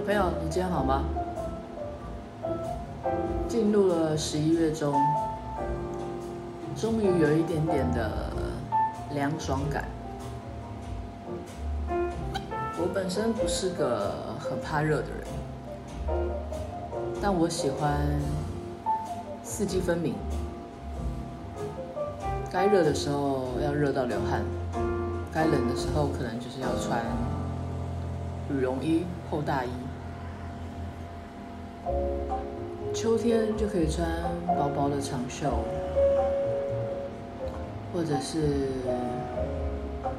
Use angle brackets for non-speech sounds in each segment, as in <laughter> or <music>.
朋友，你今天好吗？进入了十一月中，终于有一点点的凉爽感。我本身不是个很怕热的人，但我喜欢四季分明。该热的时候要热到流汗，该冷的时候可能就是要穿羽绒衣、厚大衣。秋天就可以穿薄薄的长袖，或者是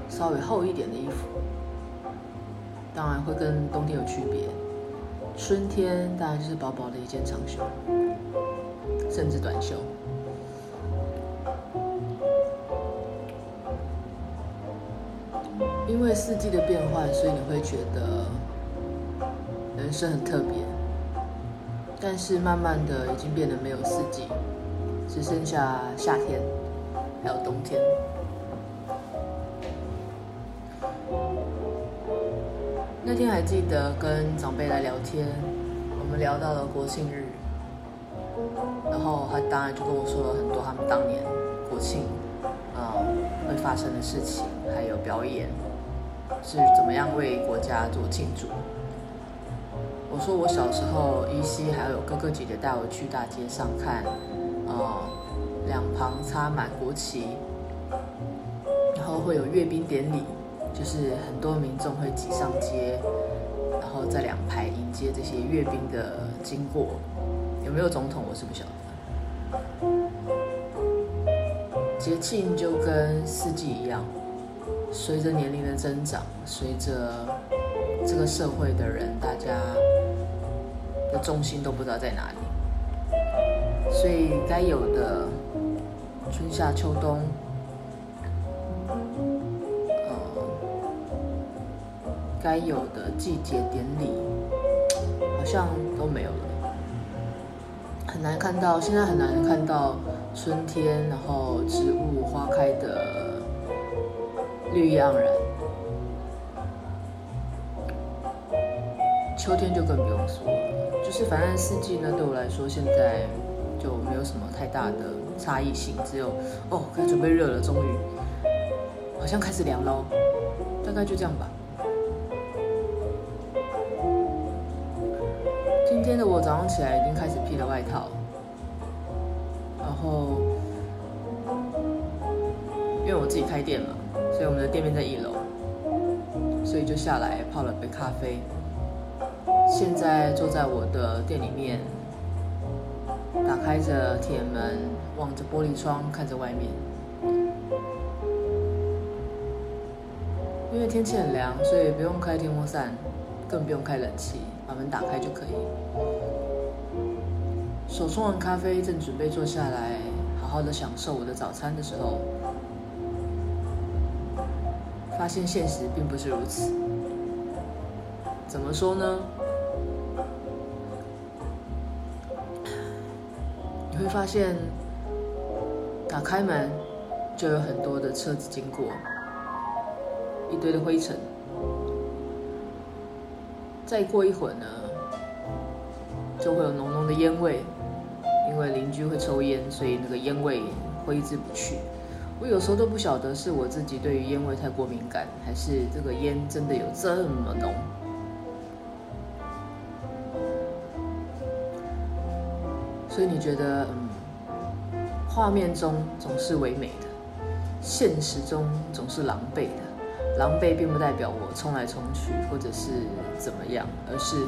稍微厚一点的衣服。当然会跟冬天有区别。春天当然就是薄薄的一件长袖，甚至短袖。因为四季的变换，所以你会觉得人生很特别。但是慢慢的，已经变得没有四季，只剩下夏天，还有冬天。那天还记得跟长辈来聊天，我们聊到了国庆日，然后他当然就跟我说了很多他们当年国庆啊、呃、会发生的事情，还有表演是怎么样为国家做庆祝。我说我小时候依稀还有哥哥姐姐带我去大街上看，呃，两旁插满国旗，然后会有阅兵典礼，就是很多民众会挤上街，然后在两排迎接这些阅兵的经过。有没有总统我是不晓得。节庆就跟四季一样，随着年龄的增长，随着这个社会的人，大家。的重心都不知道在哪里，所以该有的春夏秋冬，呃，该有的季节典礼，好像都没有了，很难看到。现在很难看到春天，然后植物花开的绿意盎然。秋天就更不用说了。就是反正四季呢，对我来说现在就没有什么太大的差异性，只有哦，该准备热了，终于好像开始凉喽，大概就这样吧。今天的我早上起来已经开始披了外套，然后因为我自己开店嘛，所以我们的店面在一楼，所以就下来泡了杯咖啡。现在坐在我的店里面，打开着铁门，望着玻璃窗，看着外面。因为天气很凉，所以不用开电风扇，更不用开冷气，把门打开就可以。手冲完咖啡，正准备坐下来，好好的享受我的早餐的时候，发现现实并不是如此。怎么说呢？会发现，打开门就有很多的车子经过，一堆的灰尘。再过一会儿呢，就会有浓浓的烟味，因为邻居会抽烟，所以那个烟味挥之不去。我有时候都不晓得是我自己对于烟味太过敏感，还是这个烟真的有这么浓。所以你觉得，嗯，画面中总是唯美的，现实中总是狼狈的。狼狈并不代表我冲来冲去或者是怎么样，而是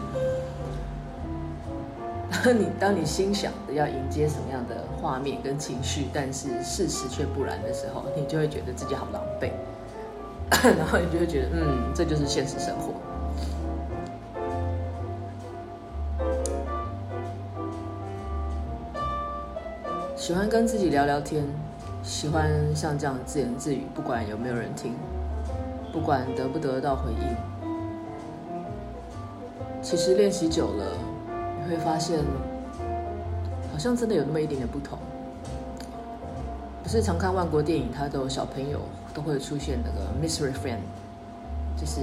当 <laughs> 你当你心想的要迎接什么样的画面跟情绪，但是事实却不然的时候，你就会觉得自己好狼狈，<coughs> 然后你就会觉得，嗯，这就是现实生活。喜欢跟自己聊聊天，喜欢像这样自言自语，不管有没有人听，不管得不得到回应。其实练习久了，你会发现，好像真的有那么一点点不同。不是常看万国电影，它都有小朋友都会出现那个 mystery friend，就是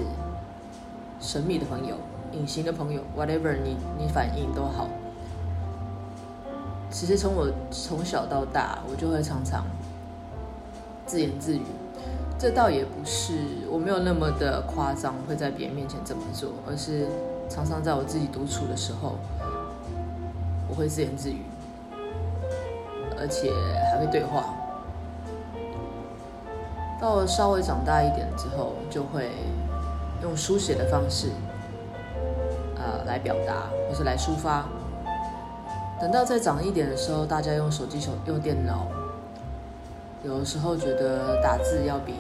神秘的朋友，隐形的朋友，whatever 你你反应都好。其实从我从小到大，我就会常常自言自语。这倒也不是，我没有那么的夸张，会在别人面前这么做，而是常常在我自己独处的时候，我会自言自语，而且还会对话。到了稍微长大一点之后，就会用书写的方式，呃，来表达或是来抒发。等到再长一点的时候，大家用手机、手用电脑，有的时候觉得打字要比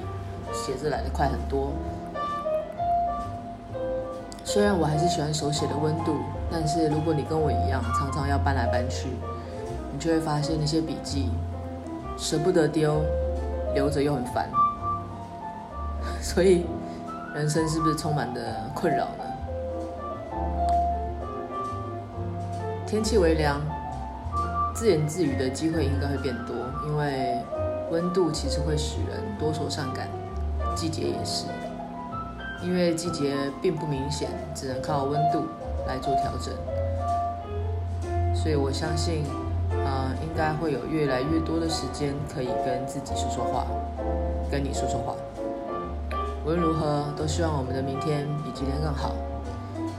写字来的快很多。虽然我还是喜欢手写的温度，但是如果你跟我一样，常常要搬来搬去，你就会发现那些笔记舍不得丢，留着又很烦。<laughs> 所以，人生是不是充满的困扰呢？天气微凉，自言自语的机会应该会变多，因为温度其实会使人多愁善感，季节也是。因为季节并不明显，只能靠温度来做调整。所以我相信，啊、应该会有越来越多的时间可以跟自己说说话，跟你说说话。无论如何，都希望我们的明天比今天更好。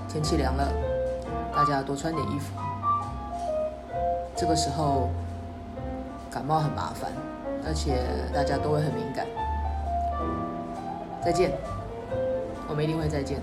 天气凉了，大家多穿点衣服。这个时候感冒很麻烦，而且大家都会很敏感。再见，我们一定会再见。